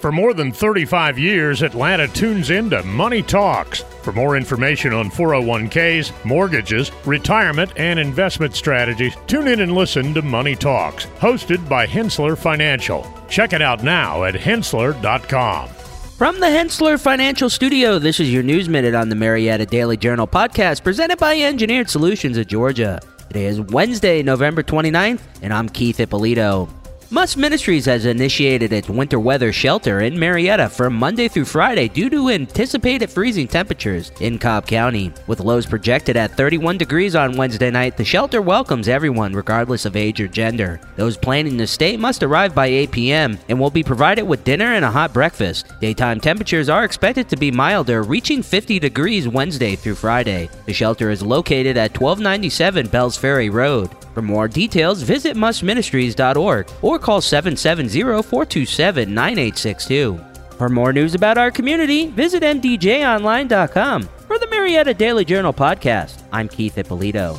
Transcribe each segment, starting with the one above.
For more than 35 years, Atlanta tunes into Money Talks. For more information on 401ks, mortgages, retirement, and investment strategies, tune in and listen to Money Talks, hosted by Henssler Financial. Check it out now at henssler.com. From the Henssler Financial Studio, this is your News Minute on the Marietta Daily Journal podcast presented by Engineered Solutions of Georgia. Today is Wednesday, November 29th, and I'm Keith Ippolito. Must Ministries has initiated its winter weather shelter in Marietta from Monday through Friday due to anticipated freezing temperatures in Cobb County. With lows projected at 31 degrees on Wednesday night, the shelter welcomes everyone regardless of age or gender. Those planning to stay must arrive by 8 p.m. and will be provided with dinner and a hot breakfast. Daytime temperatures are expected to be milder, reaching 50 degrees Wednesday through Friday. The shelter is located at 1297 Bells Ferry Road. For more details, visit mustministries.org or call 770-427-9862. For more news about our community, visit mdjonline.com. For the Marietta Daily Journal podcast, I'm Keith Ippolito.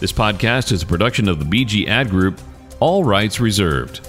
This podcast is a production of the BG Ad Group, all rights reserved.